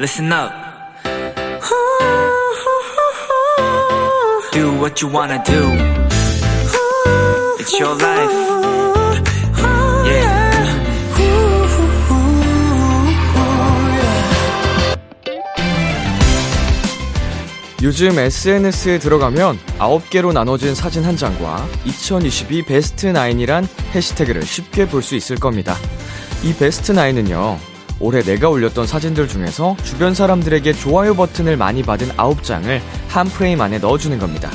listen up. Do what you wanna do. It's your life. Yeah. 요즘 SNS에 들어가면 9개로 나눠진 사진 한 장과 2022 베스트 9이란 해시태그를 쉽게 볼 수 있을 겁니다. 이 베스트 9은요, 올해 내가 올렸던 사진들 중에서 주변 사람들에게 좋아요 버튼을 많이 받은 9장을 한 프레임 안에 넣어주는 겁니다.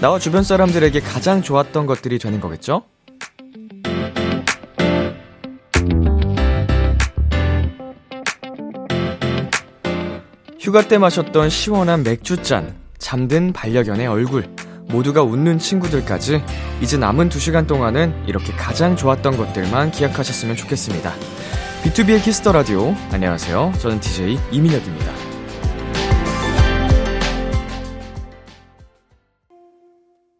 나와 주변 사람들에게 가장 좋았던 것들이 되는 거겠죠? 휴가 때 마셨던 시원한 맥주잔, 잠든 반려견의 얼굴, 모두가 웃는 친구들까지 이제 남은 두 시간 동안은 이렇게 가장 좋았던 것들만 기억하셨으면 좋겠습니다. 비투비의 키스 더 라디오. 안녕하세요. 저는 DJ 이민혁입니다.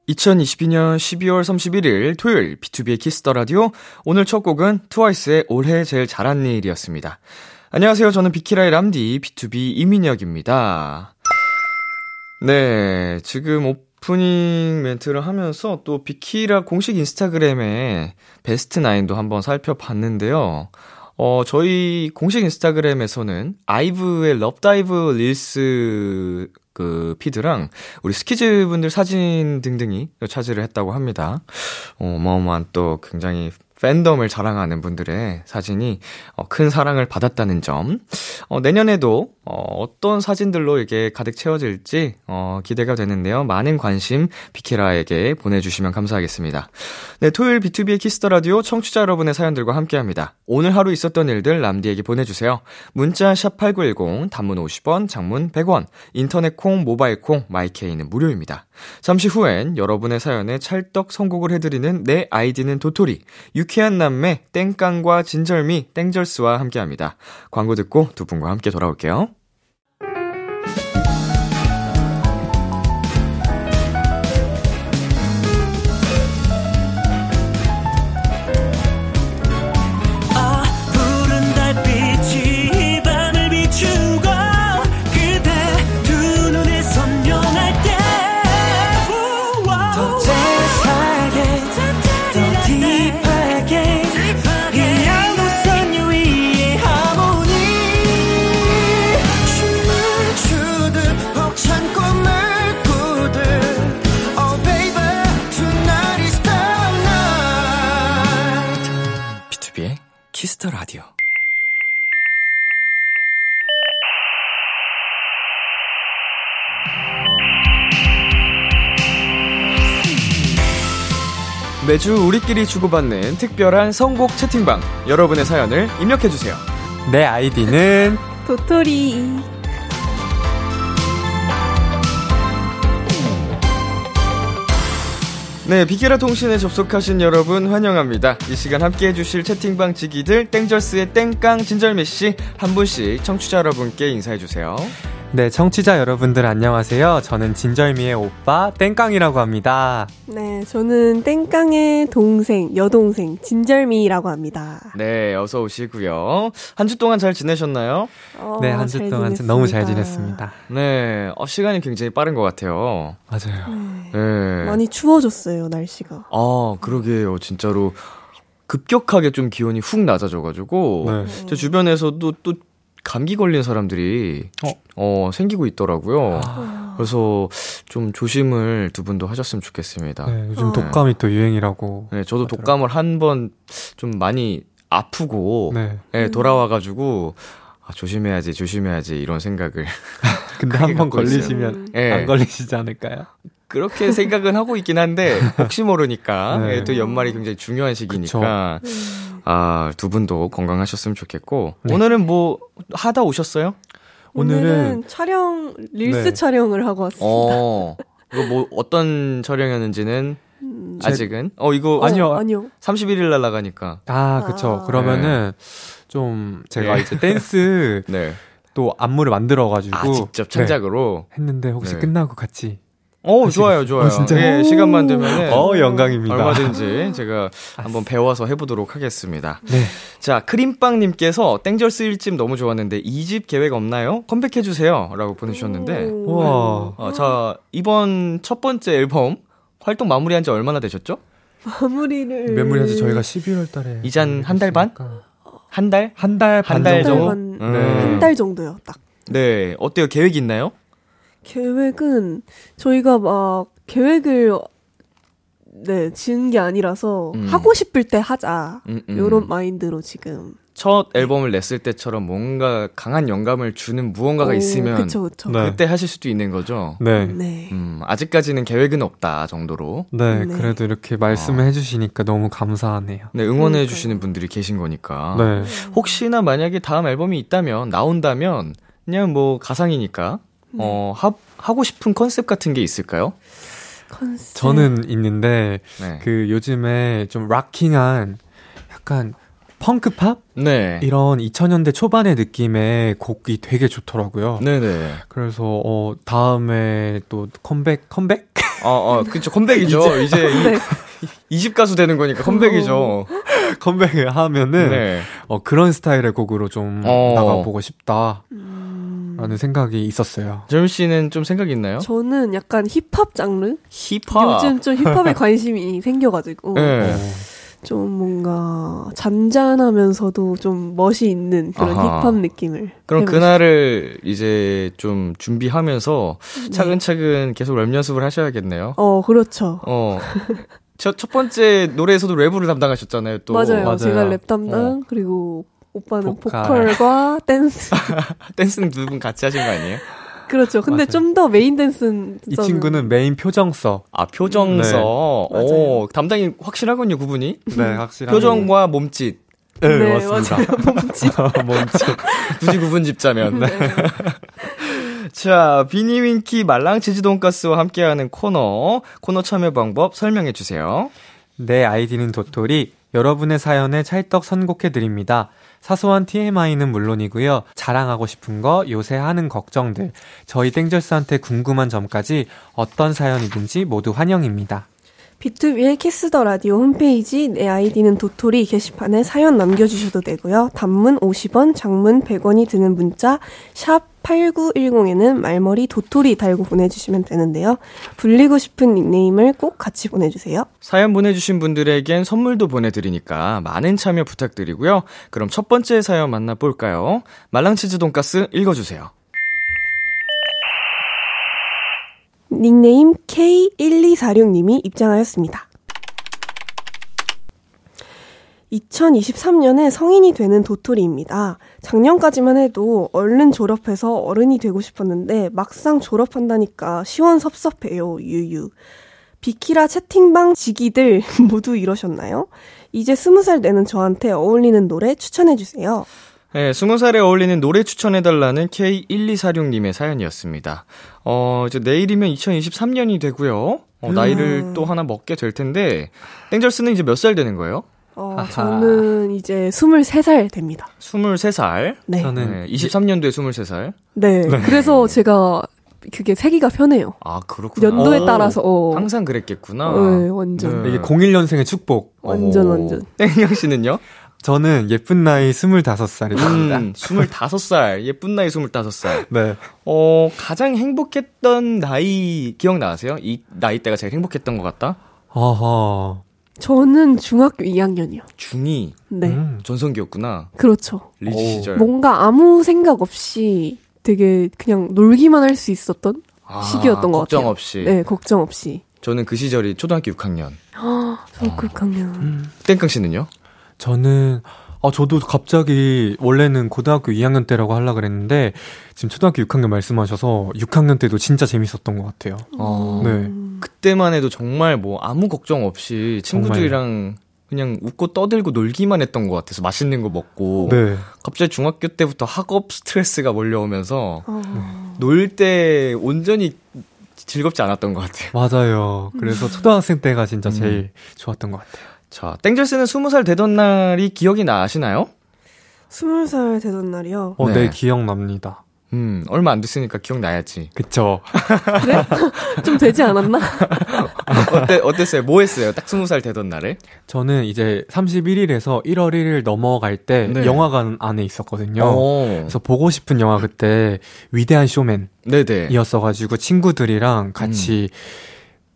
2022년 12월 31일 토요일 비투비의 키스 더 라디오. 오늘 첫 곡은 트와이스의 올해 제일 잘한 일이었습니다. 안녕하세요. 저는 비키라의 람디 B2B 이민혁입니다. 네, 지금 오프닝 멘트를 하면서 또 비키라 공식 인스타그램에 best nine도 한번 살펴봤는데요. 어, 저희 공식 인스타그램에서는 아이브의 LOVE DIVE 릴스 그 feed랑 우리 스키즈 분들 사진 등등이 차지를 했다고 합니다. 어, 어마어마한 또 굉장히 팬덤을 자랑하는 분들의 사진이 어, 큰 사랑을 받았다는 점. 어, 내년에도 어, 어떤 사진들로 이게 가득 채워질지 어, 기대가 되는데요. 많은 관심 비키라에게 보내주시면 감사하겠습니다. 네, 토요일 비투비의 키스 더 라디오 청취자 여러분의 사연들과 함께합니다. 오늘 하루 있었던 일들 람디에게 보내주세요. 문자 샵 #8910 단문 50원, 장문 100원, 인터넷 콩, 모바일 콩, 마이케이는 무료입니다. 잠시 후엔 여러분의 사연에 찰떡 선곡을 해드리는 내 아이디는 도토리, 유쾌한 남매 땡깡과 진절미 땡절스와 함께합니다. 광고 듣고 두 분과 함께 돌아올게요. 매주 우리끼리 주고받는 특별한 선곡 채팅방. 여러분의 사연을 입력해주세요. 내 아이디는 도토리. 네, 비케라 통신에 접속하신 여러분 환영합니다. 이 시간 함께 해주실 채팅방 지기들, 땡절스의 땡깡, 진절미 씨, 한 분씩 청취자 여러분께 인사해주세요. 네 청취자 여러분들 안녕하세요. 저는 진절미의 오빠 땡깡이라고 합니다. 네, 저는 땡깡의 동생, 여동생, 진절미라고 합니다. 네, 어서 오시고요. 한 주 동안 잘 지내셨나요? 어, 네 한주잘 동안 지냈습니다. 너무 잘 지냈습니다. 네, 어, 시간이 굉장히 빠른 것 같아요. 맞아요. 네. 많이 추워졌어요, 날씨가. 아, 그러게요. 진짜로 급격하게 좀 기온이 훅 낮아져가지고 네. 제 주변에서도 또 감기 걸린 사람들이 어? 어, 생기고 있더라고요. 아, 그래서 좀 조심을 두 분도 하셨으면 좋겠습니다. 네, 네, 요즘 독감이 또 유행이라고. 저도 하더라고요. 독감을 한 번 좀 많이 아프고 네. 네, 돌아와가지고 아, 조심해야지, 조심해야지 이런 생각을 근데 한 번. 걸리시면 네. 안 걸리시지 않을까요? 그렇게 생각은 하고 있긴 한데 혹시 모르니까 네. 예, 또 연말이 굉장히 중요한 시기니까 아, 두 분도 건강하셨으면 좋겠고 네. 오늘은 뭐 하다 오셨어요? 오늘은, 오늘은 촬영, 릴스 네. 촬영을 하고 왔습니다. 어. 이거 뭐 어떤 촬영이었는지는 음, 아직은 어 이거 어, 아니요. 아니요. 31일 날 나가니까 아, 그쵸. 아. 그러면은 좀 제가 네. 이제 댄스 네. 또 안무를 만들어가지고 아 직접 창작으로 네, 했는데 혹시 네. 끝나고 같이 어, 좋아요, 좋아요. 어, 진짜요? 예, 시간만 되면 어, 영광입니다. 얼마든지 제가 한번 배워서 해보도록 하겠습니다. 네. 자, 크림빵님께서 땡절스 1집 너무 좋았는데 2집 계획 없나요? 컴백해주세요. 라고 보내주셨는데, 오. 우와. 어, 자, 이번 첫 번째 앨범 활동 마무리한 지 얼마나 되셨죠? 마무리를 메모리한 지 저희가 11월 달에 이제 한한달 반? 한 달? 한달한반달 정도? 정도? 한, 음. 한달 정도요, 딱. 네, 어때요? 계획 있나요? 계획은 저희가 막 계획을 네, 지은 게 아니라서 음. 하고 싶을 때 하자. 음, 음. 요런 마인드로 지금. 첫 앨범을 냈을 때처럼 뭔가 강한 영감을 주는 무언가가 오, 있으면 그쵸, 그쵸. 네. 그때 하실 수도 있는 거죠. 네. 네. 음, 아직까지는 계획은 없다 정도로. 네, 네. 그래도 이렇게 말씀을 해주시니까 너무 감사하네요. 네, 응원해. 주시는 분들이 계신 거니까. 네. 혹시나 만약에 다음 앨범이 있다면 나온다면 그냥 뭐 가상이니까 어 하, 하고 싶은 컨셉 같은 게 있을까요? 컨셉. 저는 있는데, 네. 그 요즘에 좀 rocking한 약간 punk pop? 네. 이런 2000년대 초반의 느낌의 곡이 되게 좋더라고요. 네네. 그래서, 어, 다음에 또 컴백, 컴백? 어, 어, 그쵸. 컴백이죠. 이제 네. 이, 2집 가수 되는 거니까 컴백이죠. 컴백을 하면은, 네. 어, 그런 스타일의 곡으로 좀 어. 나가보고 싶다. 음, 라는 생각이 있었어요. 재민 씨는 좀 생각 있나요? 저는 약간 힙합 장르? 힙합. 요즘 좀 힙합에 관심이 생겨가지고. 네. 어, 좀 뭔가 잔잔하면서도 좀 멋이 있는 그런 아하. 힙합 느낌을. 그럼 해보고 그날을 이제 좀 준비하면서 싶어요. 차근차근 계속 랩 연습을 하셔야겠네요. 어, 그렇죠. 어. 첫, 첫 번째 노래에서도 랩을 담당하셨잖아요, 또. 맞아요. 맞아요. 제가 랩 담당, 어. 그리고 오빠는 보컬. 보컬 과 댄스. 댄스는 두 분 같이 하신 거 아니에요? 그렇죠. 근데. 좀 더 메인 댄스는. 이 친구는 메인 표정서. 아, 표정서. 네. 오, 담당이 확실하군요, 구분이. 네, 확실하게. 표정과 몸짓. 네, 네, 맞습니다. 몸짓. 몸짓. 굳이 구분 짚자면. 네. 자, 비니윈키 말랑치즈 돈가스와 함께하는 코너. 코너 참여 방법 설명해 주세요. 내 아이디는 도토리. 여러분의 사연에 찰떡 선곡해 드립니다. 사소한 TMI는 물론이고요. 자랑하고 싶은 거, 요새 하는 걱정들, 저희 땡절스한테 궁금한 점까지 어떤 사연이든지 모두 환영입니다. 비투비의 키스 더 라디오 홈페이지 내 아이디는 도토리 게시판에 사연 남겨주셔도 되고요. 단문 50원, 장문 100원이 드는 문자 샵 8910에는 말머리 도토리 달고 보내주시면 되는데요. 불리고 싶은 닉네임을 꼭 같이 보내주세요. 사연 보내주신 분들에겐 선물도 보내드리니까 많은 참여 부탁드리고요. 그럼 첫 번째 사연 만나볼까요? 말랑치즈 돈가스 읽어주세요. 닉네임 K1246님이 입장하였습니다. 2023년에 성인이 되는 도토리입니다. 작년까지만 해도 얼른 졸업해서 어른이 되고 싶었는데 막상 졸업한다니까 시원섭섭해요. 유유. 비키라 채팅방 지기들 모두 이러셨나요? 이제 스무 살 되는 저한테 어울리는 노래 추천해주세요. 네, 20살에 어울리는 노래 추천해달라는 K1246님의 사연이었습니다. 어, 이제 내일이면 2023년이 되고요. 어, 나이를 또 하나 먹게 될 텐데, 땡절스는 이제 몇 살 되는 거예요? 어, 아하. 저는 이제 23살 됩니다. 23살. 네. 저는 네, 23년도에 23살. 네. 그래서 제가 그게 세기가 편해요. 아, 그렇구나. 연도에 오, 따라서, 어. 항상 그랬겠구나. 네, 완전. 네. 이게 01년생의 축복. 완전, 오. 완전. 땡영 씨는요? 저는 예쁜 나이 25살입니다. 음, 25살. 예쁜 나이 25살. 네. 어, 가장 행복했던 나이 기억나세요? 이 나이대가 제일 행복했던 것 같다? 어허. 저는 중학교 2학년이요. 중2. 네. 음. 전성기였구나. 그렇죠. 리즈 오. 시절. 뭔가 아무 생각 없이 되게 그냥 놀기만 할 수 있었던 아, 시기였던 것 걱정 같아요. 없이. 네, 걱정 없이. 저는 그 시절이 초등학교 6학년. 저 극강년. 땡깡 씨는요? 저는 아 저도 갑자기 원래는 고등학교 2학년 때라고 하려 그랬는데 지금 초등학교 6학년 말씀하셔서 6학년 때도 진짜 재밌었던 것 같아요. 어, 네. 그때만 해도 정말 뭐 아무 걱정 없이 친구들이랑 그냥 웃고 떠들고 놀기만 했던 것 같아서 맛있는 거 먹고 네. 갑자기 중학교 때부터 학업 스트레스가 몰려오면서 어, 놀때 온전히 즐겁지 않았던 것 같아요. 맞아요. 그래서 초등학생 때가 진짜 음. 제일 좋았던 것 같아요. 자, 땡절스는 20살 되던 날이 기억이 나시나요? 20살 되던 날이요. 어, 네. 네, 기억납니다. 음, 얼마 안 됐으니까 기억나야지. 그쵸. 그래? 좀 되지 않았나? 어때, 어땠어요? 뭐 했어요? 딱 스무 살 되던 날에? 저는 이제 31일에서 1월 1일 넘어갈 때 네. 영화관 안에 있었거든요. 어. 그래서 보고 싶은 영화 그때 위대한 쇼맨이었어가지고. 친구들이랑 같이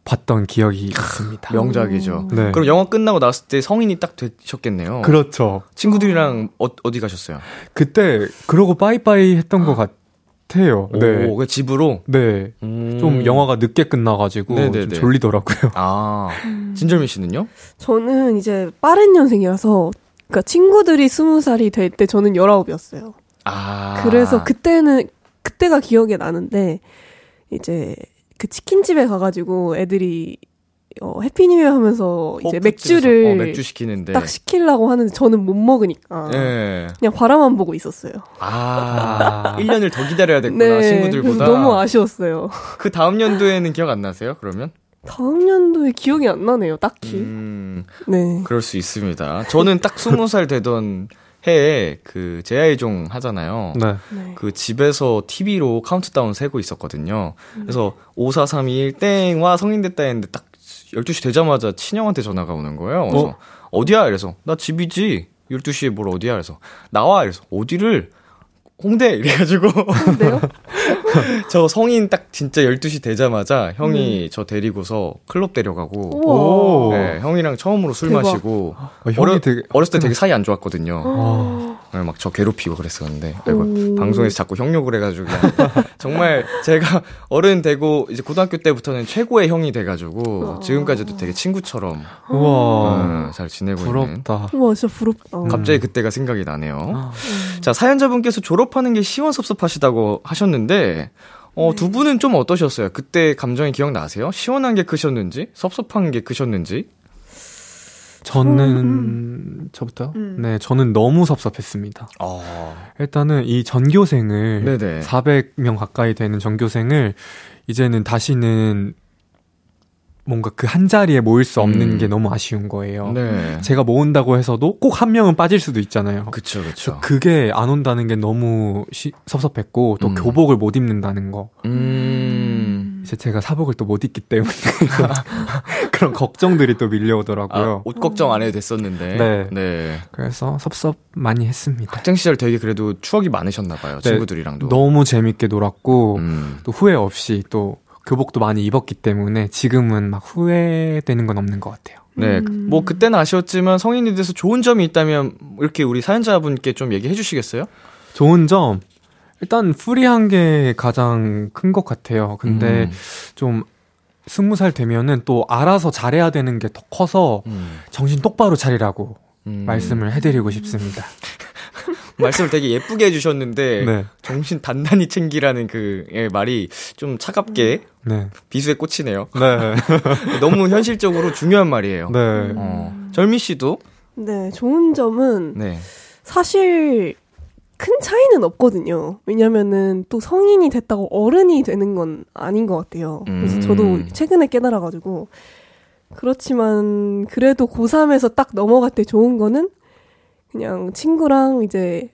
봤던 기억이 있습니다. 음. 명작이죠. 네. 그럼 영화 끝나고 나왔을 때 성인이 딱 되셨겠네요. 그렇죠. 친구들이랑 어, 어디 가셨어요? 그때 그러고 빠이빠이 했던 것 같아요. 네. 오, 그 집으로? 네. 음. 좀 영화가 늦게 끝나가지고 네네네. 좀 졸리더라고요. 아, 진절미 씨는요? 저는 이제 빠른 년생이라서 그러니까 친구들이 스무 살이 될 때 저는 열아홉이었어요. 아. 그래서 그때는 그때가 기억에 나는데 이제 그 치킨집에 가가지고 애들이 어, 해피뉴이어 하면서 이제 맥주를 어, 맥주 시키는데. 딱 시키려고 하는데 저는 못 먹으니까 예. 그냥 바라만 보고 있었어요. 아. 아. 1년을 더 기다려야 됐구나, 친구들보다. 그래서 너무 아쉬웠어요. 그 다음 연도에는 기억 안 나세요, 그러면? 다음 년도에 기억이 안 나네요, 딱히. 음, 네. 그럴 수 있습니다. 저는 딱 20살 되던 해에 그 제야의 종 하잖아요. 네. 네. 그 집에서 TV로 카운트다운 세고 있었거든요. 그래서 5431 땡 와 성인 됐다 했는데 딱 12시 되자마자 친형한테 전화가 오는 거예요. 그래서 어디야 이래서 나 집이지. 12시에 뭘 어디야? 그래서 나와. 이래서 어디를? 홍대 이래가지고? 저 성인 딱 진짜 12시 되자마자 형이 저 데리고서 클럽 데려가고. 네, 형이랑 처음으로 술 대박. 마시고 어, 형이 어려, 되게 어렸을 때 되게 사이 안 좋았거든요. 아, 네, 막저 괴롭히고 그랬었는데 아이고, 오. 방송에서 자꾸 형 욕을 해가지고 정말 제가 어른 되고 이제 고등학교 때부터는 최고의 형이 돼가지고 아. 지금까지도 되게 친구처럼 우와. 네, 잘 지내고 있는 부럽다. 우와, 진짜 부럽다. 갑자기 그때가 생각이 나네요. 아. 자 사연자분께서 졸업하는 게 시원섭섭하시다고 하셨는데 어, 두 분은 좀 어떠셨어요? 그때 감정이 기억나세요? 시원한 게 크셨는지 섭섭한 게 크셨는지? 저는 저부터 음. 네 저는 너무 섭섭했습니다. 아, 일단은 이 전교생을 네네. 400명 가까이 되는 전교생을 이제는 다시는 뭔가 그 한 자리에 모일 수 없는 음. 게 너무 아쉬운 거예요. 네. 제가 모은다고 해서도 꼭 한 명은 빠질 수도 있잖아요. 그쵸, 그쵸. 그게 안 온다는 게 너무 시- 섭섭했고 또 음. 교복을 못 입는다는 거. 음. 이제 제가 사복을 또 못 입기 때문에 그런 걱정들이 또 아, 밀려오더라고요. 옷 걱정 안 해도 됐었는데. 네. 네. 그래서 섭섭 많이 했습니다. 학창 시절 되게 그래도 추억이 많으셨나 봐요. 네, 친구들이랑도. 너무 재밌게 놀았고 음. 또 후회 없이 또 교복도 많이 입었기 때문에 지금은 막 후회되는 건 없는 것 같아요. 네. 음. 뭐 그때는 아쉬웠지만 성인이 돼서 좋은 점이 있다면 이렇게 우리 사연자분께 좀 얘기해 주시겠어요? 좋은 점 일단 프리한 게 가장 큰 것 같아요. 근데 음. 좀 스무 살 되면은 또 알아서 잘해야 되는 게 더 커서 음. 정신 똑바로 차리라고 음. 말씀을 해드리고 싶습니다. 말씀을 되게 예쁘게 해주셨는데 네, 정신 단단히 챙기라는 그 예, 말이 좀 차갑게 네, 비수에 꽂히네요. 네, 너무 현실적으로 중요한 말이에요. 네. 어. 절미 씨도 네, 좋은 점은 네. 사실 큰 차이는 없거든요. 왜냐면은 또 성인이 됐다고 어른이 되는 건 아닌 것 같아요. 그래서 음. 저도 최근에 깨달아가지고 그렇지만 그래도 고3에서 딱 넘어갈 때 좋은 거는 그냥 친구랑 이제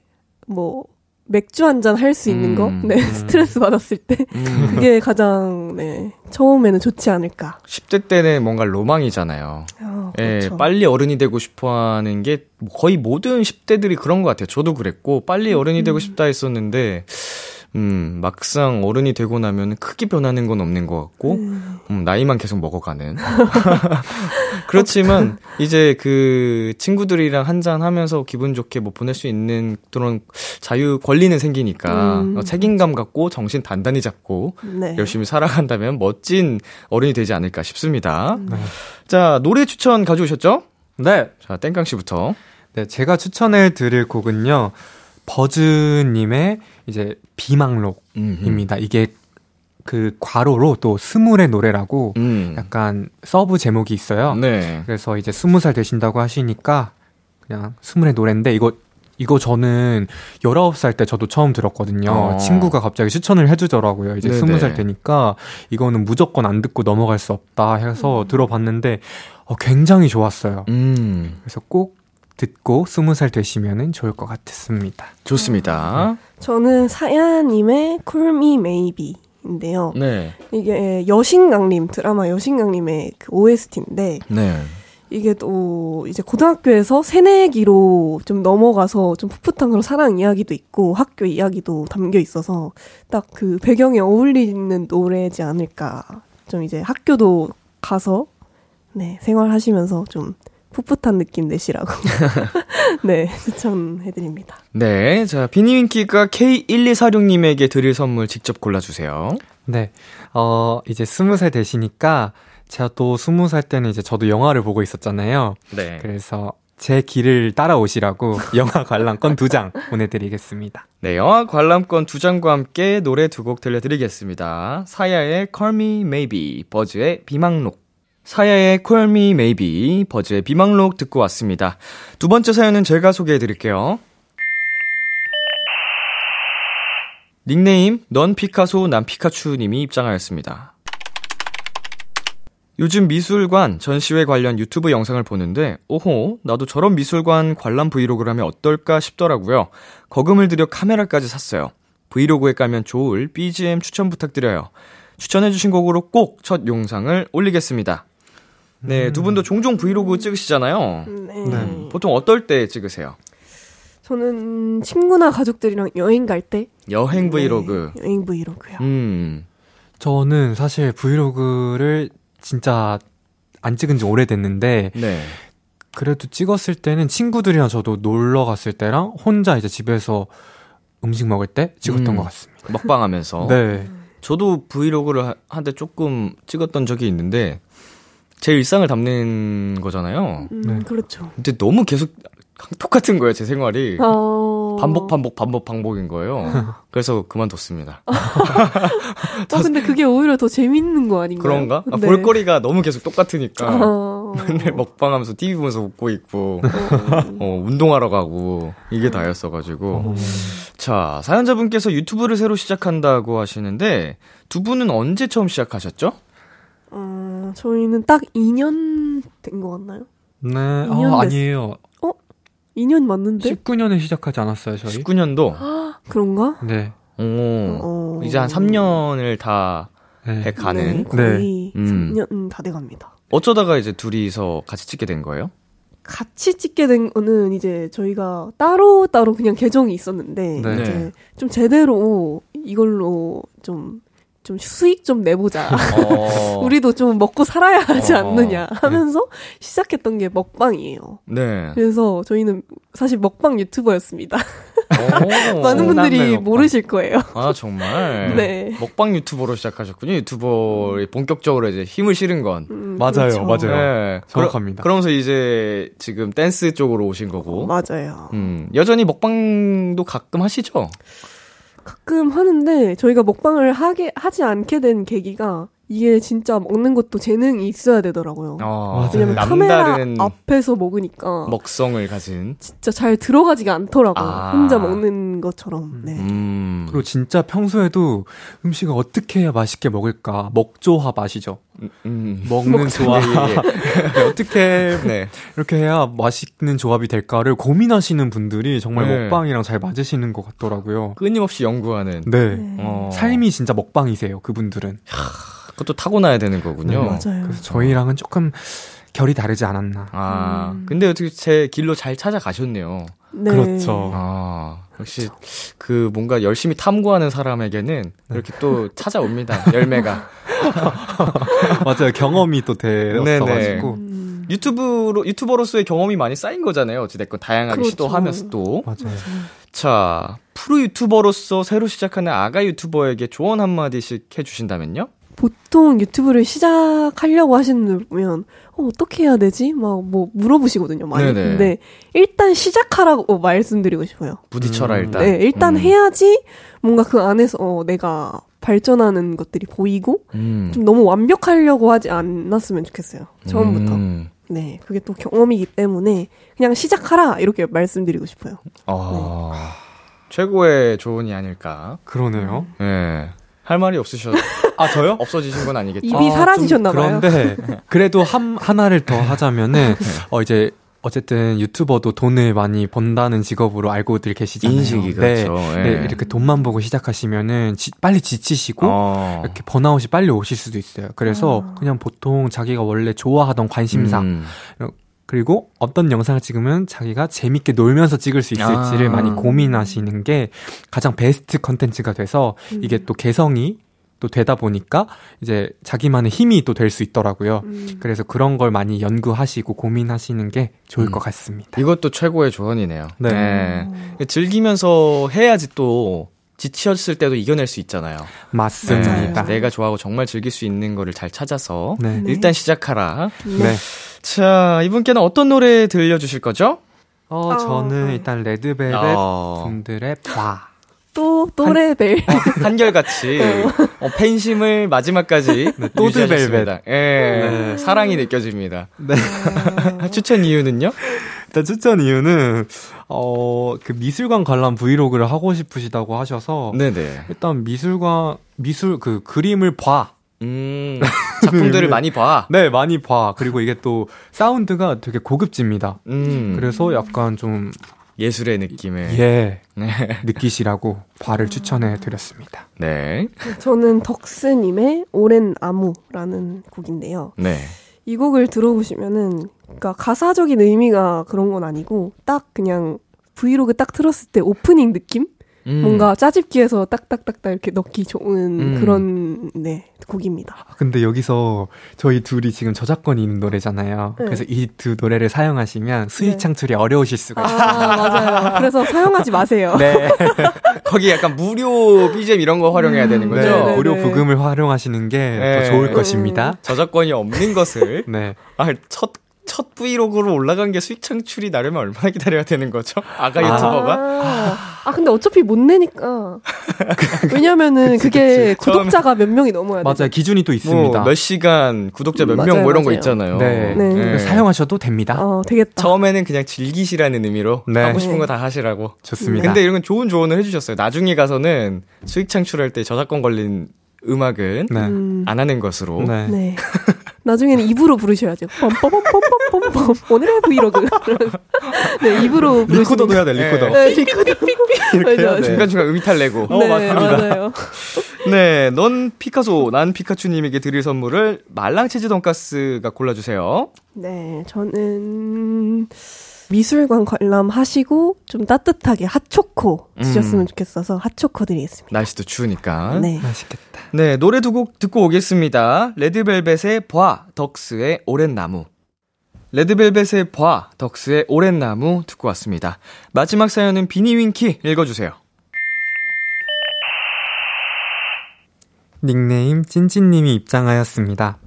뭐 맥주 한 잔 할 수 있는 거, 음. 네 스트레스 받았을 때 음. 그게 가장 네 처음에는 좋지 않을까. 10대 때는 뭔가 로망이잖아요. 아, 예, 그렇죠. 빨리 어른이 되고 싶어 하는 게 거의 모든 10대들이 그런 것 같아요. 저도 그랬고, 빨리 어른이 되고 싶다 했었는데, 음, 막상 어른이 되고 나면 크게 변하는 건 없는 것 같고, 음, 나이만 계속 먹어가는. 그렇지만, 이제 그 친구들이랑 한잔 하면서 기분 좋게 뭐 보낼 수 있는 그런 자유 권리는 생기니까, 음. 어, 책임감 갖고 정신 단단히 잡고, 네. 열심히 살아간다면 멋진 어른이 되지 않을까 싶습니다. 네. 자, 노래 추천 가져오셨죠? 네, 자, 땡깡 씨부터. 네, 제가 추천해 드릴 곡은요. 버즈님의 이제 비망록입니다. 이게 그 괄호로 또 스물의 노래라고 음. 약간 서브 제목이 있어요. 네. 그래서 이제 스무 살 되신다고 하시니까 그냥 스물의 노래인데 이거 이거 저는 19살 때 저도 처음 들었거든요. 어. 친구가 갑자기 추천을 해주더라고요. 이제 네네. 20살 되니까 이거는 무조건 안 듣고 넘어갈 수 없다 해서 들어봤는데 어, 굉장히 좋았어요. 음. 그래서 꼭 듣고 스무 살 되시면은 좋을 것 같았습니다. 좋습니다. 저는 사야님의 Call Me Maybe인데요. 네. 이게 여신강림 드라마 여신강림의 그 OST인데 네. 이게 또 이제 고등학교에서 새내기로 좀 넘어가서 좀 풋풋한 그런 사랑 이야기도 있고 학교 이야기도 담겨 있어서 딱 그 배경에 어울리는 노래지 않을까. 좀 이제 학교도 가서 네 생활하시면서 좀 풋풋한 느낌 내시라고 네 추천해드립니다. 네. 자, 비니윈키가 K1246님에게 드릴 선물 직접 골라주세요. 네. 어, 이제 스무 살 되시니까 제가 또 스무 살 때는 이제 저도 영화를 보고 있었잖아요. 네. 그래서 제 길을 따라오시라고 영화 관람권 두 장 보내드리겠습니다. 네, 영화 관람권 두 장과 함께 노래 두 곡 들려드리겠습니다. 사야의 Call Me Maybe, 버즈의 비망록. 사야의 Call Me Maybe, 버즈의 비망록 듣고 왔습니다. 두 번째 사연은 제가 소개해 드릴게요. 닉네임 넌 피카소 난 피카츄님이 입장하였습니다. 요즘 미술관 전시회 관련 유튜브 영상을 보는데 오호 나도 저런 미술관 관람 브이로그를 하면 어떨까 싶더라고요. 거금을 들여 카메라까지 샀어요. 브이로그에 깔면 좋을 BGM 추천 부탁드려요. 추천해주신 곡으로 꼭 첫 영상을 올리겠습니다. 네, 두 분도 종종 브이로그 찍으시잖아요. 네. 네. 보통 어떨 때 찍으세요? 저는 친구나 가족들이랑 여행 갈 때 여행 브이로그. 네, 여행 브이로그요. 음, 저는 사실 브이로그를 진짜 안 찍은 지 오래됐는데 네. 그래도 찍었을 때는 친구들이랑 저도 놀러 갔을 때랑 혼자 이제 집에서 음식 먹을 때 찍었던 음. 것 같습니다. 먹방하면서. 네. 저도 브이로그를 한때 조금 찍었던 적이 있는데 제 일상을 담는 거잖아요. 음, 네. 그렇죠. 근데 너무 계속 똑같은 거예요, 제 생활이. 어... 반복, 반복, 반복, 반복인 거예요. 그래서 그만뒀습니다. 어, 근데 그게 오히려 더 재밌는 거 아닌가요? 그런가? 아, 네. 볼거리가 너무 계속 똑같으니까. 어... 맨날 먹방하면서 TV 보면서 웃고 있고, 어, 운동하러 가고, 이게 다였어가지고. 자, 사연자분께서 유튜브를 새로 시작한다고 하시는데, 두 분은 언제 처음 시작하셨죠? 어, 저희는 딱 2년 된 것 같나요? 네. 아, 됐- 아니에요. 2년 맞는데? 19년에 시작하지 않았어요, 저희? 19년도? 그런가? 네. 오, 어... 이제 한 3년을 다 네. 해가는. 네, 거의 음. 3년 다 돼갑니다. 어쩌다가 이제 둘이서 같이 찍게 된 거예요? 같이 찍게 된 거는 이제 저희가 따로 따로 그냥 계정이 있었는데 네. 이제 네. 좀 제대로 이걸로 좀 좀 수익 좀 내보자. 어, 우리도 좀 먹고 살아야 하지 어, 않느냐 하면서 시작했던 게 먹방이에요. 네. 그래서 저희는 사실 먹방 유튜버였습니다. 오. 많은 분들이. 모르실 거예요. 아, 정말? 네. 먹방 유튜버로 시작하셨군요. 유튜버에 본격적으로 이제 힘을 실은 건. 음, 맞아요, 그렇죠. 맞아요. 네. 정확합니다. 그러, 면서 이제 지금 댄스 쪽으로 오신 거고. 맞아요. 음, 여전히 먹방도 가끔 하시죠? 가끔 하는데 저희가 먹방을 하게 하지 않게 된 계기가 이게 진짜 먹는 것도 재능이 있어야 되더라고요. 어, 맞아요. 왜냐면 카메라 남다른 앞에서 먹으니까 먹성을 가진. 진짜 잘 들어가지가 않더라고요. 아. 혼자 먹는 것처럼. 네. 음. 그리고 진짜 평소에도 음식을 어떻게 해야 맛있게 먹을까? 먹조합 아시죠? 음. 먹는 조합. 예, 예, 예. 어떻게 네. 이렇게 해야 맛있는 조합이 될까를 고민하시는 분들이 정말 네. 먹방이랑 잘 맞으시는 것 같더라고요. 끊임없이 연구하는. 네. 네. 어. 삶이 진짜 먹방이세요, 그분들은. 그것도 타고나야 되는 거군요. 네, 맞아요. 그래서 저희랑은 조금 결이 다르지 않았나. 아, 음. 근데 어떻게 제 길로 잘 찾아가셨네요. 네. 그렇죠. 아, 역시 그 뭔가 열심히 탐구하는 사람에게는 이렇게 또 찾아옵니다. 열매가. 맞아요. 경험이 또. 되었어가지고. 음, 유튜브로 유튜버로서의 경험이 많이 쌓인 거잖아요. 어찌됐건 다양하게 그렇죠. 시도하면서 또. 맞아요. 자, 프로 유튜버로서 새로 시작하는 아가 유튜버에게 조언 한마디씩 해주신다면요? 보통 유튜브를 시작하려고 하시는 분들 보면 어, 어떻게 해야 되지? 막 뭐 물어보시거든요. 많이. 네네. 근데 일단 시작하라고 말씀드리고 싶어요. 부딪혀라 음. 일단. 네, 일단 음. 해야지 뭔가 그 안에서 어, 내가 발전하는 것들이 보이고 음. 좀 너무 완벽하려고 하지 않았으면 좋겠어요. 처음부터. 음. 네, 그게 또 경험이기 때문에 그냥 시작하라 이렇게 말씀드리고 싶어요. 어, 최고의 조언이 아닐까. 그러네요. 예. 할 말이 없으셔. 아, 저요? 없어지신 건 아니겠죠? 입이 아, 사라지셨나 좀 봐요. 그런데 그래도 한 하나를 더 하자면은 어 이제 어쨌든 유튜버도 돈을 많이 번다는 직업으로 알고들 계시잖아요. 인식이 네. 그렇죠. 예. 네, 이렇게 돈만 보고 시작하시면은 지- 빨리 지치시고 어. 이렇게 번아웃이 빨리 오실 수도 있어요. 그래서 아. 그냥 보통 자기가 원래 좋아하던 관심사 음. 그리고 어떤 영상을 찍으면 자기가 재밌게 놀면서 찍을 수 있을지를 아. 많이 고민하시는 게 가장 베스트 컨텐츠가 돼서 음. 이게 또 개성이 또 되다 보니까 이제 자기만의 힘이 또 될 수 있더라고요. 음. 그래서 그런 걸 많이 연구하시고 고민하시는 게 좋을 음. 것 같습니다. 이것도 최고의 조언이네요. 네. 네. 즐기면서 해야지 또 지쳤을 때도 이겨낼 수 있잖아요. 맞습니다. 네. 내가 좋아하고 정말 즐길 수 있는 거를 잘 찾아서 네. 네. 일단 시작하라. 네. 자, 이분께는 어떤 노래 들려주실 거죠? 어, 저는 어. 일단 레드벨벳 어, 분들의 봐. 또 또 레벨. 한결같이 어, 팬심을 마지막까지 네, 유지하셨습니다. 예, 네. 사랑이 느껴집니다. 네. 추천 이유는요? 일단 추천 이유는 어, 그 미술관 관람 vlog를 하고 싶으시다고 하셔서 네네. 일단 미술관 미술 그 그림을 봐. 음, 작품들을 많이 봐. 네, 많이 봐. 그리고 이게 또 사운드가 되게 고급집니다. 음, 그래서 약간 좀, 예술의 느낌을. 예, 네. 느끼시라고 봐를 추천해 드렸습니다. 네. 저는 덕스님의 오랜 나무라는 곡인데요. 네. 이 곡을 들어보시면은 그러니까 가사적인 의미가 그런 건 아니고 딱 그냥 브이로그 딱 틀었을 때 오프닝 느낌? 음. 뭔가 짜집기해서 딱딱딱딱 이렇게 넣기 좋은 음. 그런 네 곡입니다. 아, 근데 여기서 저희 둘이 지금 저작권이 있는 노래잖아요. 네. 그래서 이 두 노래를 사용하시면 수익 네. 창출이 어려우실 수가 아 있어요. 맞아요. 그래서 사용하지 마세요. 네. 거기 약간 무료 BGM 이런 거 활용해야 되는 음, 거죠? 네, 네, 무료 네. 부금을 활용하시는 게 네. 더 좋을 음. 것입니다. 저작권이 없는 것을 네. 아, 첫, 첫 브이로그로 올라간 게 수익 창출이 나려면 얼마나 기다려야 되는 거죠? 아가 아. 유튜버가? 아, 아, 근데 어차피 못 내니까. 왜냐면은 그게 그치. 구독자가 몇 명이 넘어야 돼. 맞아요. 기준이 또 있습니다. 뭐 몇 시간, 구독자 몇명 맞아요, 뭐 이런 거 맞아요. 있잖아요. 네. 네. 네. 사용하셔도 됩니다. 어, 되겠다. 처음에는 그냥 즐기시라는 의미로 네. 하고 싶은 네. 거다 하시라고. 좋습니다. 근데 이런 건 좋은 조언을 해주셨어요. 나중에 가서는 수익 창출할 때 저작권 걸린 음악은 네. 음, 안 하는 것으로. 네. 네. 나중에는 입으로 부르셔야죠. 뻔뻔뻔뻔뻔뻔뻔. 오늘의 브이로그. 네, 입으로 부르시는 리코더도 해야 돼, 리코더. 네. 네, 리코더. 맞아, 맞아. 중간중간 음이탈 내고. 어, 네, 맞습니다. 맞아요. 네, 넌 피카소, 난 피카츄님에게 드릴 선물을 말랑치즈 돈가스가 골라주세요. 네, 저는 미술관 관람하시고 좀 따뜻하게 핫초코 드셨으면 음. 좋겠어서 핫초코 드리겠습니다. 날씨도 추우니까. 네. 맛있겠다. 네, 노래 두 곡 듣고 오겠습니다. 레드벨벳의 봐, 덕스의 오랜 나무. 레드벨벳의 봐, 덕스의 오랜 나무 듣고 왔습니다. 마지막 사연은 비니윙키 읽어주세요. 닉네임 찐찐님이 입장하였습니다.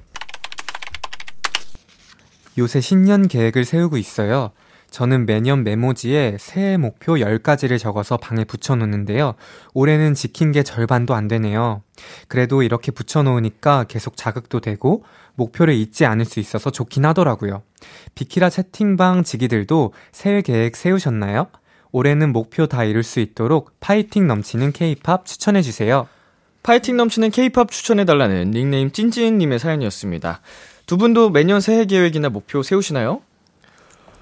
요새 신년 계획을 세우고 있어요. 저는 매년 메모지에 새해 목표 10가지를 적어서 방에 붙여놓는데요. 올해는 지킨 게 절반도 안 되네요. 그래도 이렇게 붙여놓으니까 계속 자극도 되고 목표를 잊지 않을 수 있어서 좋긴 하더라고요. 비키라 채팅방 지기들도 새해 계획 세우셨나요? 올해는 목표 다 이룰 수 있도록 파이팅 넘치는 케이팝 추천해주세요. 파이팅 넘치는 케이팝 추천해달라는 닉네임 찐찐님의 사연이었습니다. 두 분도 매년 새해 계획이나 목표 세우시나요?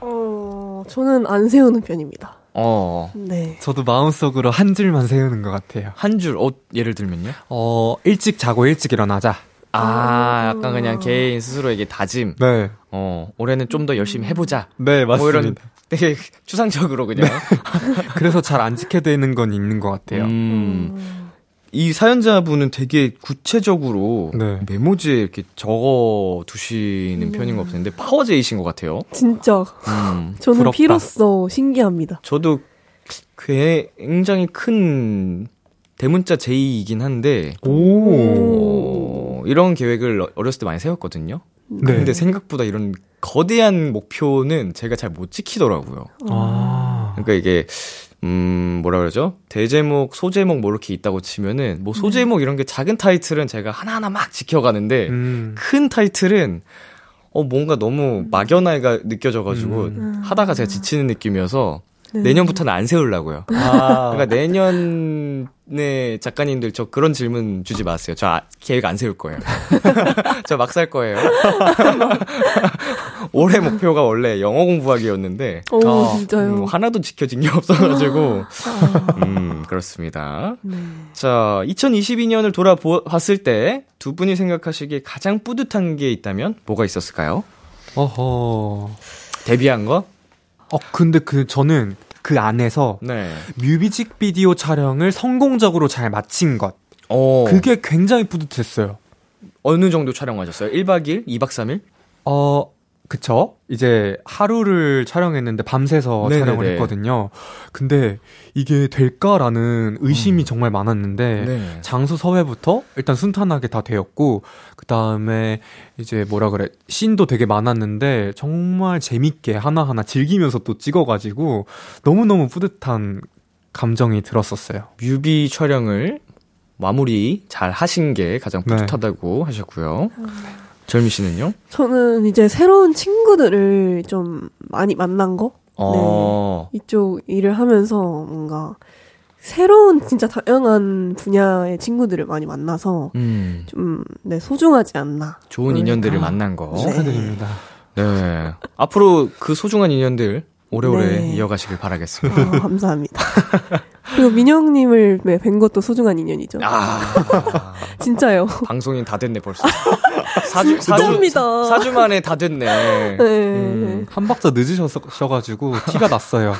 어, 저는 안 세우는 편입니다. 어, 네. 저도 마음속으로 한 줄만 세우는 것 같아요. 한 줄, 어, 예를 들면요? 어, 일찍 자고 일찍 일어나자. 아, 약간 그냥 개인 스스로에게 다짐. 네. 어, 올해는 좀 더 열심히 해보자. 네, 뭐 이런 되게 추상적으로 그냥. 그래서 잘 안 지게 되는 건 있는 것 같아요. 음, 이 사연자분은 되게 구체적으로 네. 메모지에 이렇게 적어 두시는 편인 것 같은데 파워제이신 것 같아요. 진짜 음, 저는 부럽다. 피로써 신기합니다. 저도 굉장히 큰 대문자 제이이긴 한데 어, 이런 계획을 어렸을 때 많이 세웠거든요. 네. 근데 생각보다 이런 거대한 목표는 제가 잘 못 지키더라고요. 아. 그러니까 이게 음 뭐라 그러죠? 대제목, 소제목 뭐 이렇게 있다고 치면은 뭐 소제목 이런 게 작은 타이틀은 제가 하나하나 막 지켜가는데 음. 큰 타이틀은 어 뭔가 너무 막연하게 느껴져가지고 음. 하다가 제가 지치는 느낌이어서 네. 내년부터는 안 세우려고요. 아, 그러니까 내년에 작가님들 저 그런 질문 주지 마세요. 저 아- 계획 안 세울 거예요. 저 막 살 거예요. 올해 목표가 원래 영어 공부하기였는데 오, 어, 진짜요. 음, 하나도 지켜진 게 없어가지고 아, 음 그렇습니다. 네. 자 2022년을 돌아봤을 때 두 분이 생각하시기에 가장 뿌듯한 게 있다면 뭐가 있었을까요? 어허. 데뷔한 거? 어, 근데 그, 저는 그 안에서 네. 뮤직비디오 촬영을 성공적으로 잘 마친 것. 어 그게 굉장히 뿌듯했어요. 어느 정도 촬영하셨어요? 1박 2일? 2박 3일? 어, 그쵸? 이제 하루를 촬영했는데 밤새서 네네네. 촬영을 했거든요. 근데 이게 될까라는 의심이 정말 많았는데 네. 장소 섭외부터 일단 순탄하게 다 되었고 그 다음에 이제 뭐라 그래 씬도 되게 많았는데 정말 재밌게 하나하나 즐기면서 또 찍어가지고 너무너무 뿌듯한 감정이 들었었어요. 뮤비 촬영을 마무리 잘 하신 게 가장 네. 뿌듯하다고 하셨고요. 절미 씨는요? 저는 이제 새로운 친구들을 좀 많이 만난 거? 어, 이쪽 일을 하면서 뭔가 새로운 진짜 다양한 분야의 친구들을 많이 만나서 음, 좀, 네, 소중하지 않나. 좋은 인연들을 만난 거. 네. 축하드립니다. 네. 앞으로 그 소중한 인연들 오래오래 네. 이어가시길 바라겠습니다. 아, 감사합니다. 그리고 민혁님을 네, 뵌 것도 소중한 인연이죠. 아, 진짜요. 방송인 다 됐네, 벌써. 사주, 사주. 사주 만에 다 됐네. 네. 음. 한 박자 늦으셔가지고 티가 났어요.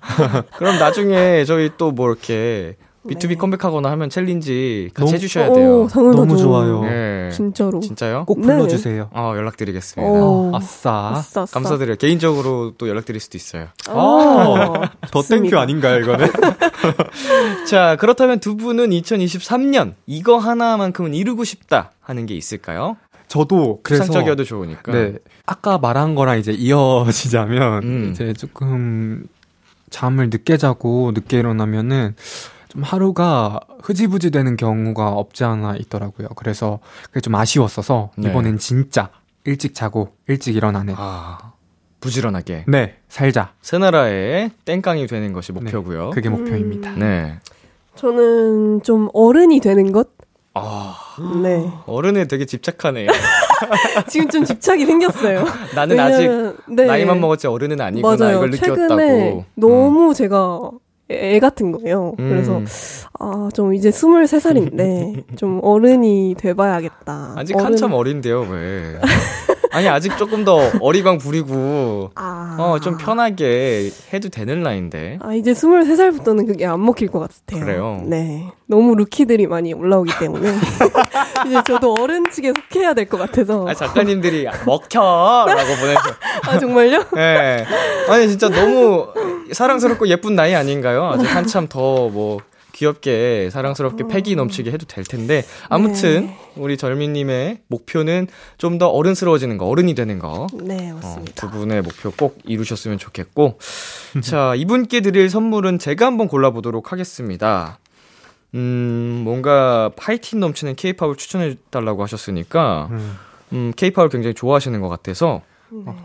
그럼 나중에 저희 또 뭐 이렇게 B2B 네. 컴백하거나 하면 challenge 같이 너무- 해주셔야 오, 돼요. 당연하죠. 너무 좋아요. 네. 진짜로. 진짜요? 꼭 네. 불러주세요. 어, 연락드리겠습니다. 오. 아싸. 아싸, 아싸. 감사드려요. 개인적으로 또 연락드릴 수도 있어요. 아, 더 좋습니다. thank you 아닌가요, 이거는? 자, 그렇다면 두 분은 2023년 이거 하나만큼은 이루고 싶다 하는 게 있을까요? 저도 그래서 구상적이어도 좋으니까. 네. 아까 말한 거랑 이제 이어지자면 음. 이제 조금 잠을 늦게 자고 늦게 일어나면은 좀 하루가 흐지부지 되는 경우가 없지 않아 있더라고요. 그래서 그게 좀 아쉬웠어서 네. 이번엔 진짜 일찍 자고 일찍 일어나는 아, 부지런하게. 네, 살자. 새나라의 땡깡이 되는 것이 목표고요. 그게 목표입니다. 네. 저는 좀 어른이 되는 것? 아, 네. 어른에 되게 집착하네요. 지금 좀 집착이 생겼어요. 나는 아직 왜냐면, 네. 나이만 먹었지 어른은 아니구나 맞아요. 이걸 최근에 느꼈다고. 너무 제가 애 같은 거예요. 음. 그래서 아, 좀 이제 23살인데 좀 어른이 돼봐야겠다. 아직 어른- 한참 어린데요, 왜? 아니 아직 조금 더 어리광 부리고 아. 어좀 편하게 해도 되는 나이인데. 아, 이제 23살부터는 그게 안 먹힐 것 같아요. 그래요? 네. 너무 루키들이 많이 올라오기 때문에. 이제 저도 어른 측에 속해야 될 것 같아서. 아 작가님들이 먹혀라고 보내서. 아, 정말요? 예. 아니 진짜 너무 사랑스럽고 예쁜 나이 아닌가요? 아직 한참 더뭐 귀엽게 사랑스럽게 패기 넘치게 해도 될 텐데 아무튼 네. 우리 절미님의 목표는 좀 더 어른스러워지는 거, 어른이 되는 거. 네, 어, 맞습니다. 두 분의 목표 꼭 이루셨으면 좋겠고. 자, 이분께 드릴 선물은 제가 한번 골라보도록 하겠습니다. 음, 뭔가 파이팅 넘치는 케이팝을 추천해 달라고 하셨으니까, 음. 음, 케이팝을 굉장히 좋아하시는 것 같아서,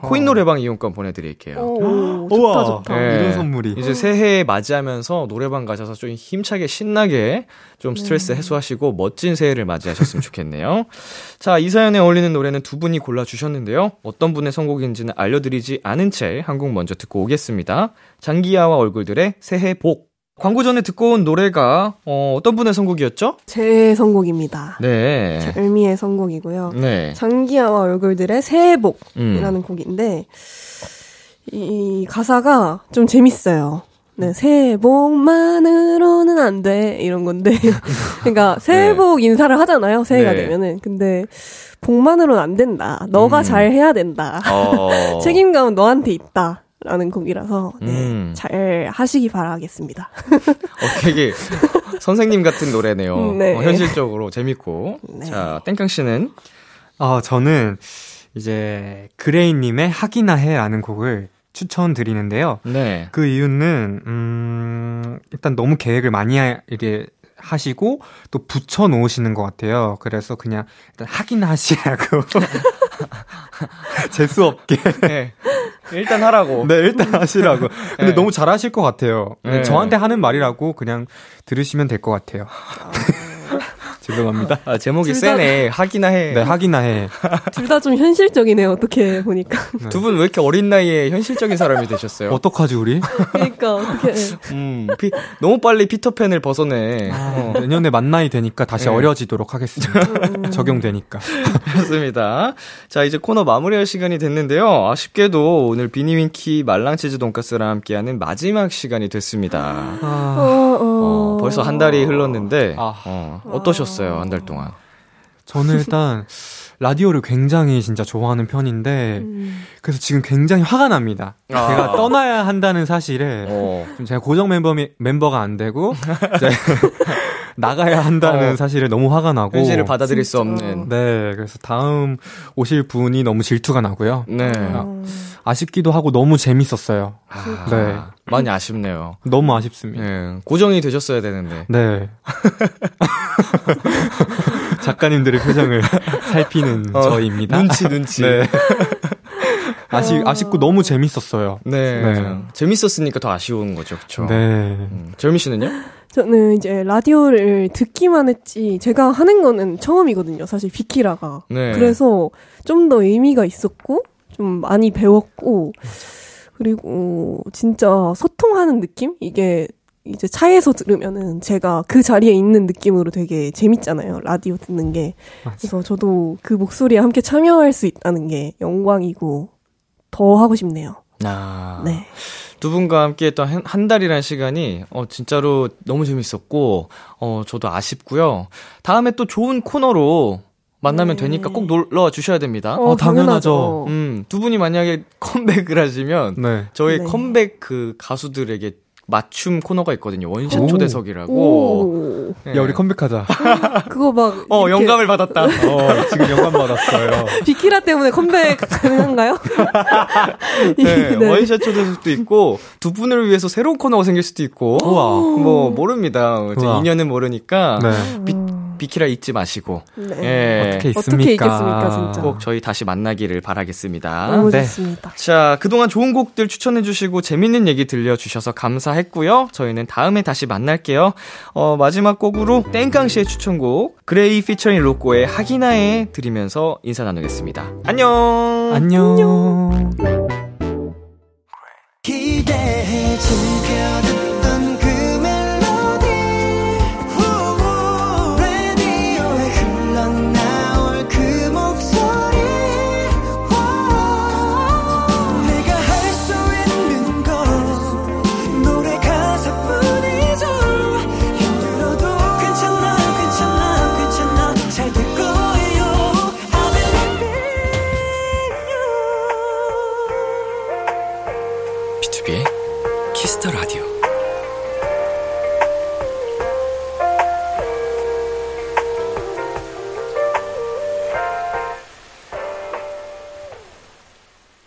코인 노래방 이용권 보내드릴게요. 오, 좋다, 우와. 좋다. 네. 이런 선물이. 이제 새해 맞이하면서 노래방 가셔서 좀 힘차게 신나게 좀 네. 스트레스 해소하시고 멋진 새해를 맞이하셨으면 좋겠네요. 자, 이 사연에 어울리는 노래는 두 분이 골라 주셨는데요. 어떤 분의 선곡인지는 알려드리지 않은 채 한곡 먼저 듣고 오겠습니다. 장기야와 얼굴들의 새해 복. 광고 전에 듣고 온 노래가 어, 어떤 분의 선곡이었죠? 제 선곡입니다. 네. 절미의 선곡이고요. 네. 장기야와 얼굴들의 새해 복이라는 음. 곡인데 이 가사가 좀 재밌어요. 네, 새해 복만으로는 안 돼. 이런 건데. 그러니까 새해 네. 복 인사를 하잖아요. 새해가 네. 되면은. 근데 복만으로는 안 된다. 너가 음. 잘 해야 된다. 어. 책임감은 너한테 있다. 라는 곡이라서 네, 음. 잘 하시기 바라겠습니다. 어, 되게 선생님 같은 노래네요. 네. 어, 현실적으로 재밌고. 네. 자, 땡깡 씨는 아, 저는 이제 그레이 님의 하기나 해라는 곡을 추천드리는데요. 네. 그 이유는 음 일단 너무 계획을 많이 하, 이게 하시고 또 붙여 놓으시는 것 같아요. 그래서 그냥 일단 하긴 하시라고 재수 없게 네. 일단 하라고. 네 일단 하시라고. 근데 네. 너무 잘하실 것 같아요. 네. 저한테 하는 말이라고 그냥 들으시면 될 것 같아요. 죄송합니다. 아, 제목이 세네. 하기나 해. 네 하기나 해. 둘 다 좀 현실적이네요. 어떻게 보니까. 두분 왜 이렇게 어린 나이에 현실적인 사람이 되셨어요? 어떡하지 우리? 그러니까 어떻게 음, 피- 너무 빨리 피터팬을 벗어내. 어, 내년에 만 나이 되니까 다시 네. 어려지도록 하겠습니다. 적용되니까. 좋습니다. 자, 이제 코너 마무리할 시간이 됐는데요. 아쉽게도 오늘 비니윈키 말랑치즈 돈까스랑 함께하는 마지막 시간이 됐습니다. 아, 어, 어. 어, 벌써 한 달이 흘렀는데, 아. 어, 어떠셨어요, 한 달 동안? 저는 일단 라디오를 굉장히 진짜 좋아하는 편인데 음. 그래서 지금 굉장히 화가 납니다. 아. 제가 떠나야 한다는 사실에 어, 좀 제가 고정 멤버 멤버가 안 되고 나가야 한다는 어. 사실에 너무 화가 나고 현실을 받아들일 수 진짜. 없는. 네, 그래서 다음 오실 분이 너무 질투가 나고요. 네. 어. 아쉽기도 하고 너무 재밌었어요. 아, 네. 많이 아쉽네요. 너무 아쉽습니다. 네, 고정이 되셨어야 되는데. 네. 작가님들의 표정을 살피는 어, 저희입니다. 눈치, 눈치. 네. 아쉽, 아쉽고 너무 재밌었어요. 네. 네. 재밌었으니까 더 아쉬운 거죠, 그쵸? 네. 음, 절미 씨는요? 저는 이제 라디오를 듣기만 했지 제가 하는 거는 처음이거든요. 사실 비키라가. 네. 그래서 좀 더 의미가 있었고 좀 많이 배웠고 그리고 진짜 소통하는 느낌? 이게 이제 차에서 들으면은 제가 그 자리에 있는 느낌으로 되게 재밌잖아요. 라디오 듣는 게. 맞아. 그래서 저도 그 목소리에 함께 참여할 수 있다는 게 영광이고 더 하고 싶네요. 아. 네. 두 분과 함께 했던 한, 한 달이라는 시간이, 어, 진짜로 너무 재밌었고, 어, 저도 아쉽고요. 다음에 또 좋은 코너로 만나면 네. 되니까 꼭 놀러 와 주셔야 됩니다. 어, 당연하죠. 음, 두 분이 만약에 컴백을 하시면, 네. 저희 네. 컴백 그 가수들에게 맞춤 코너가 있거든요. 원샷 오. 초대석이라고. 오. 네. 야, 우리 컴백하자. 그거 막. 어, 이렇게 영감을 받았다. 어, 지금 영감 받았어요. 비키라 때문에 컴백 가능한가요? 네, 원샷 초대석도 있고, 두 분을 위해서 새로운 코너가 생길 수도 있고, 우와. 뭐, 모릅니다. 이제 우와. 인연은 모르니까, 네. 비, 비키라 잊지 마시고, 네. 예. 어떻게 잊습니까? 어떻게 잊겠습니까, 진짜. 꼭 저희 다시 만나기를 바라겠습니다. 너무 네. 좋습니다. 자, 그동안 좋은 곡들 추천해 주시고 재밌는 얘기 들려 주셔서 감사했고요. 저희는 다음에 다시 만날게요. 어, 마지막 곡으로 땡깡 씨의 추천곡, 그레이 피처링 로꼬의 하기나 해 들으면서 인사 나누겠습니다. 안녕! 안녕. 기대해 즐겨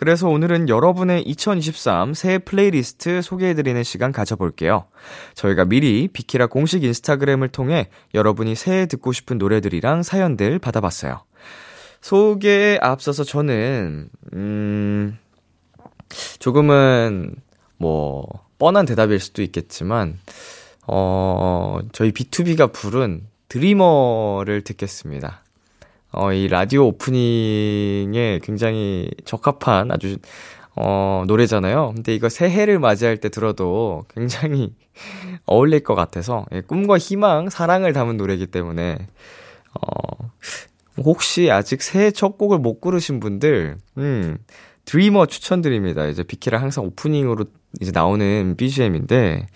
그래서 오늘은 여러분의 2023 새해 플레이리스트 소개해드리는 시간 가져볼게요. 저희가 미리 비키라 공식 인스타그램을 통해 여러분이 새해 듣고 싶은 노래들이랑 사연들 받아봤어요. 소개에 앞서서 저는, 음, 조금은, 뭐, 뻔한 대답일 수도 있겠지만, 어, 저희 B2B가 부른 드리머를 듣겠습니다. 어, 이 라디오 오프닝에 굉장히 적합한 아주, 어, 노래잖아요. 근데 이거 새해를 맞이할 때 들어도 굉장히 어울릴 것 같아서, 예, 꿈과 희망, 사랑을 담은 노래이기 때문에, 어, 혹시 아직 새해 첫 곡을 못 고르신 분들, 음, 드리머 추천드립니다. 이제 비키라 항상 오프닝으로 이제 나오는 BGM인데,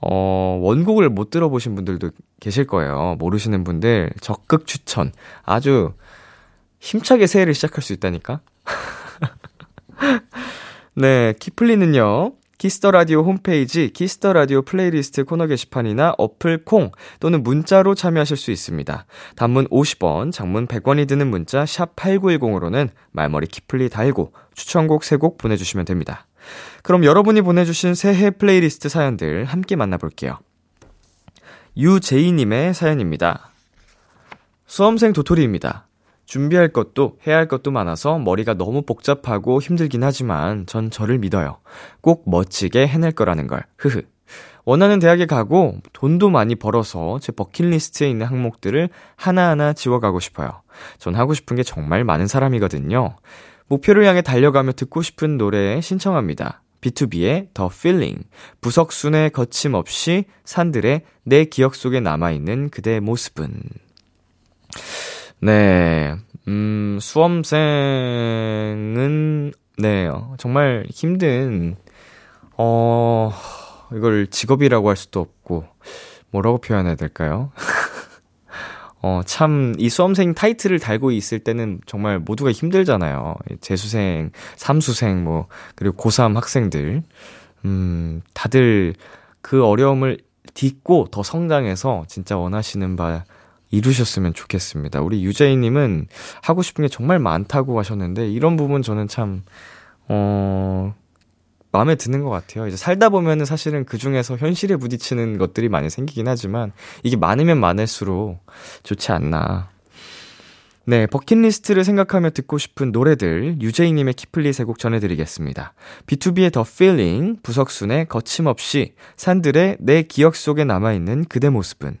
어, 원곡을 못 들어보신 분들도 계실 거예요. 모르시는 분들 적극 추천. 아주 힘차게 새해를 시작할 수 있다니까? 네, 키플리는요. 키스 더 라디오 홈페이지 키스 더 라디오 플레이리스트 코너 게시판이나 어플 콩 또는 문자로 참여하실 수 있습니다. 단문 50원, 장문 100원이 드는 문자 샵 8910으로는 말머리 키플리 달고 추천곡 3곡 보내 주시면 됩니다. 그럼 여러분이 보내주신 새해 플레이리스트 사연들 함께 만나볼게요. 유제이님의 사연입니다. 수험생 도토리입니다. 준비할 것도 해야 할 것도 많아서 머리가 너무 복잡하고 힘들긴 하지만 전 저를 믿어요. 꼭 멋지게 해낼 거라는 걸. 흐흐. 원하는 대학에 가고 돈도 많이 벌어서 제 버킷리스트에 있는 항목들을 하나하나 지워가고 싶어요. 전 하고 싶은 게 정말 많은 사람이거든요. 목표를 향해 달려가며 듣고 싶은 노래 신청합니다. B2B의 The Feeling, 부석순의 거침없이 산들의 내 기억 속에 남아있는 그대의 모습은. 네, 음, 수험생은, 네, 정말 힘든, 어, 이걸 직업이라고 할 수도 없고, 뭐라고 표현해야 될까요? 어, 참, 이 수험생 타이틀을 달고 있을 때는 정말 모두가 힘들잖아요. 재수생, 삼수생, 뭐, 그리고 고3 학생들. 음, 다들 그 어려움을 딛고 더 성장해서 진짜 원하시는 바 이루셨으면 좋겠습니다. 우리 유재희님은 하고 싶은 게 정말 많다고 하셨는데, 이런 부분 저는 참, 어, 마음에 드는 것 같아요. 이제 살다 보면은 사실은 그 중에서 현실에 부딪히는 것들이 많이 생기긴 하지만 이게 많으면 많을수록 좋지 않나. 네, 버킷리스트를 생각하며 듣고 싶은 노래들 유재희님의 키플리 세 곡 전해드리겠습니다. B2B의 The Feeling, 부석순의 거침없이, 산들의 내 기억 속에 남아있는 그대 모습은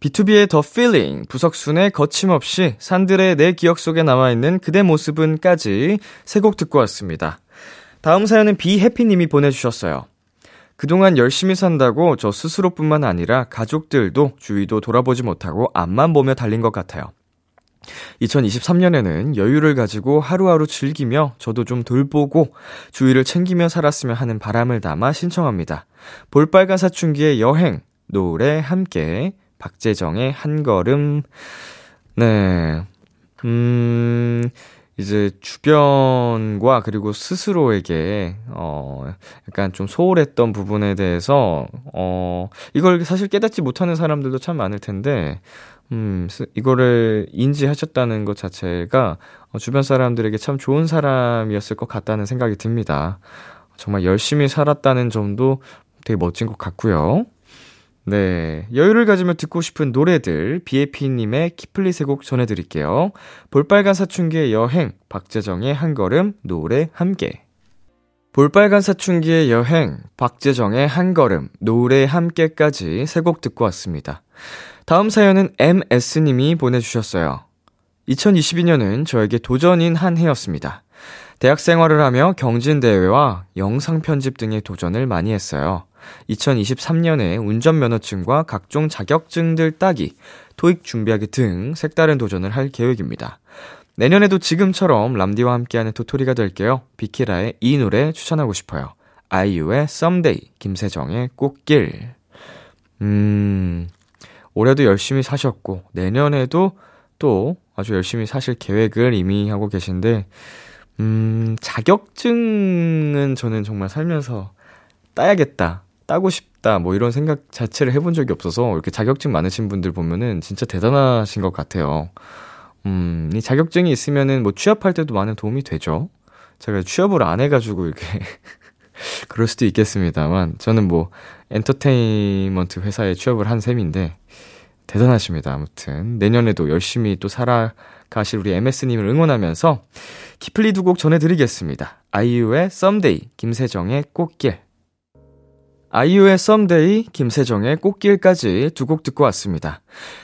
B2B의 The Feeling, 부석순의 거침없이, 산들의 내 기억 속에 남아있는 그대 모습은까지 세 곡 듣고 왔습니다. 다음 사연은 비해피님이 보내주셨어요. 그동안 열심히 산다고 저 스스로뿐만 아니라 가족들도 주위도 돌아보지 못하고 앞만 보며 달린 것 같아요. 2023년에는 여유를 가지고 하루하루 즐기며 저도 좀 돌보고 주위를 챙기며 살았으면 하는 바람을 담아 신청합니다. 볼빨간 사춘기의 여행, 노래 함께, 박재정의 한 걸음, 네. 음, 이제 주변과 그리고 스스로에게 어 약간 좀 소홀했던 부분에 대해서 어 이걸 사실 깨닫지 못하는 사람들도 참 많을 텐데 음 이거를 인지하셨다는 것 자체가 어, 주변 사람들에게 참 좋은 사람이었을 것 같다는 생각이 듭니다. 정말 열심히 살았다는 점도 되게 멋진 것 같고요. 네. 여유를 가지며 듣고 싶은 노래들, 비에피님의 키플리 세곡 전해드릴게요. 볼빨간 사춘기의 여행, 박재정의 한 걸음, 노래 함께. 볼빨간 사춘기의 여행, 박재정의 한 걸음, 노래 함께까지 세 곡 듣고 왔습니다. 다음 사연은 MS님이 보내주셨어요. 2022년은 저에게 도전인 한 해였습니다. 대학 생활을 하며 경진대회와 영상편집 등의 도전을 많이 했어요. 2023년에 운전면허증과 각종 자격증들 따기, 토익 준비하기 등 색다른 도전을 할 계획입니다. 내년에도 지금처럼 람디와 함께하는 도토리가 될게요. 비키라의 이 노래 추천하고 싶어요. 아이유의 Someday, 김세정의 꽃길. 음, 올해도 열심히 사셨고, 내년에도 또 아주 열심히 사실 계획을 이미 하고 계신데, 음, 자격증은 저는 정말 살면서 따야겠다. 따고 싶다 뭐 이런 생각 자체를 해본 적이 없어서 이렇게 자격증 많으신 분들 보면은 진짜 대단하신 것 같아요. 음, 이 자격증이 있으면은 뭐 취업할 때도 많은 도움이 되죠. 제가 취업을 안 해가지고 이렇게 그럴 수도 있겠습니다만 저는 뭐 엔터테인먼트 회사에 취업을 한 셈인데 대단하십니다. 아무튼 내년에도 열심히 또 살아가실 우리 MS님을 응원하면서 키플리 두 곡 전해드리겠습니다. 아이유의 Someday, 김세정의 꽃길 아이유의 Someday, 김세정의 꽃길까지 두 곡 듣고 왔습니다.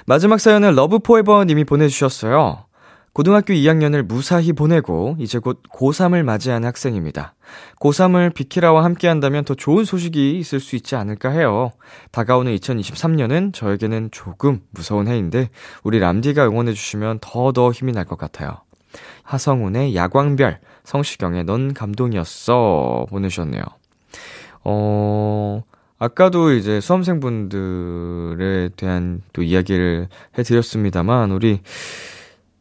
마지막 사연은 러브포에버 님이 보내주셨어요. 고등학교 2학년을 무사히 보내고 이제 곧 고3을 맞이하는 학생입니다. 고3을 비키라와 함께 한다면 더 좋은 소식이 있을 수 있지 않을까 해요. 다가오는 2023년은 저에게는 조금 무서운 해인데 우리 람디가 응원해주시면 더더 힘이 날 것 같아요. 하성운의 야광별, 성시경의 넌 감동이었어 보내주셨네요. 어, 아까도 이제 수험생분들에 대한 또 이야기를 해드렸습니다만, 우리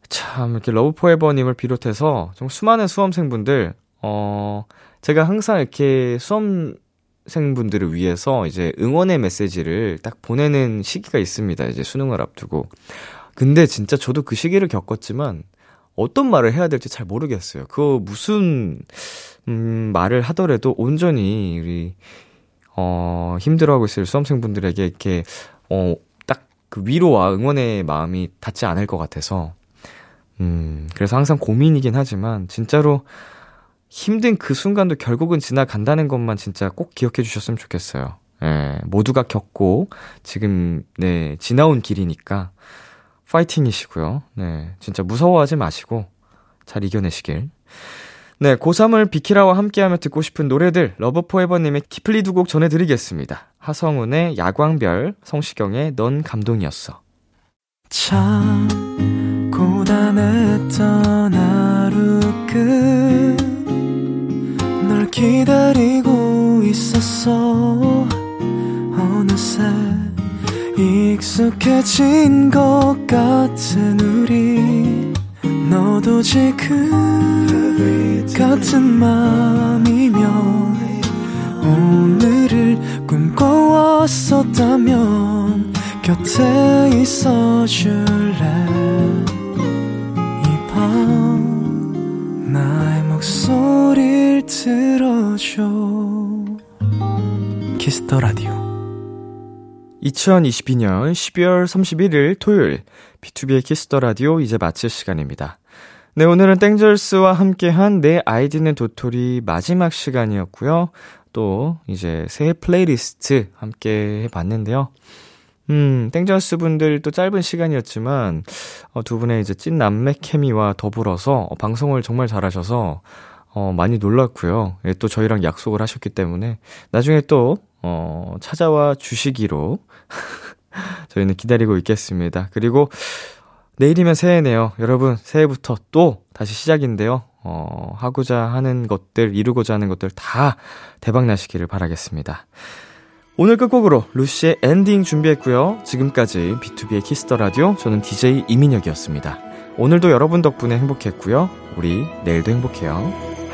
참, 이렇게 러브포에버님을 비롯해서 좀 수많은 수험생분들, 어, 제가 항상 이렇게 수험생분들을 위해서 이제 응원의 메시지를 딱 보내는 시기가 있습니다. 이제 수능을 앞두고. 근데 진짜 저도 그 시기를 겪었지만, 어떤 말을 해야 될지 잘 모르겠어요. 그 무슨 음, 말을 하더라도 온전히 우리 어, 힘들어하고 있을 수험생분들에게 이렇게 어, 딱 그 위로와 응원의 마음이 닿지 않을 것 같아서 음, 그래서 항상 고민이긴 하지만 진짜로 힘든 그 순간도 결국은 지나간다는 것만 진짜 꼭 기억해 주셨으면 좋겠어요. 예, 모두가 겪고 지금 네, 지나온 길이니까 파이팅이시고요. 네, 진짜 무서워하지 마시고 잘 이겨내시길. 네, 고3을 비키라와 함께하며 듣고 싶은 노래들 러브포에버님의 키플리 두 곡 전해드리겠습니다. 하성운의 야광별, 성시경의 넌 감동이었어. 참 고단했던 하루 끝널 기다리고 있었어 어느새 익숙해진 것 같은 우리 너도 지금 같은 맘이면 오늘을 꿈꿔왔었다면 곁에 있어줄래? 이 밤 나의 목소리를 들어줘. 키스 더 라디오. 2022년 12월 31일 토요일 비투비의 키스 더 라디오 이제 마칠 시간입니다. 네, 오늘은 땡절스와 함께한 내 아이디는 도토리 마지막 시간이었고요. 또 이제 새 플레이리스트 함께 해봤는데요. 음, 땡절스 분들 또 짧은 시간이었지만 어, 두 분의 이제 찐 남매 케미와 더불어서 어, 방송을 정말 잘하셔서 어, 많이 놀랐고요. 예, 또 저희랑 약속을 하셨기 때문에 나중에 또 어, 찾아와 주시기로 저희는 기다리고 있겠습니다. 그리고 내일이면 새해네요. 여러분, 새해부터 또 다시 시작인데요. 어, 하고자 하는 것들, 이루고자 하는 것들 다 대박 나시기를 바라겠습니다. 오늘 끝곡으로 루시의 엔딩 준비했고요. 지금까지 비투비의 키스 더 라디오 저는 DJ 이민혁이었습니다. 오늘도 여러분 덕분에 행복했고요. 우리 내일도 행복해요.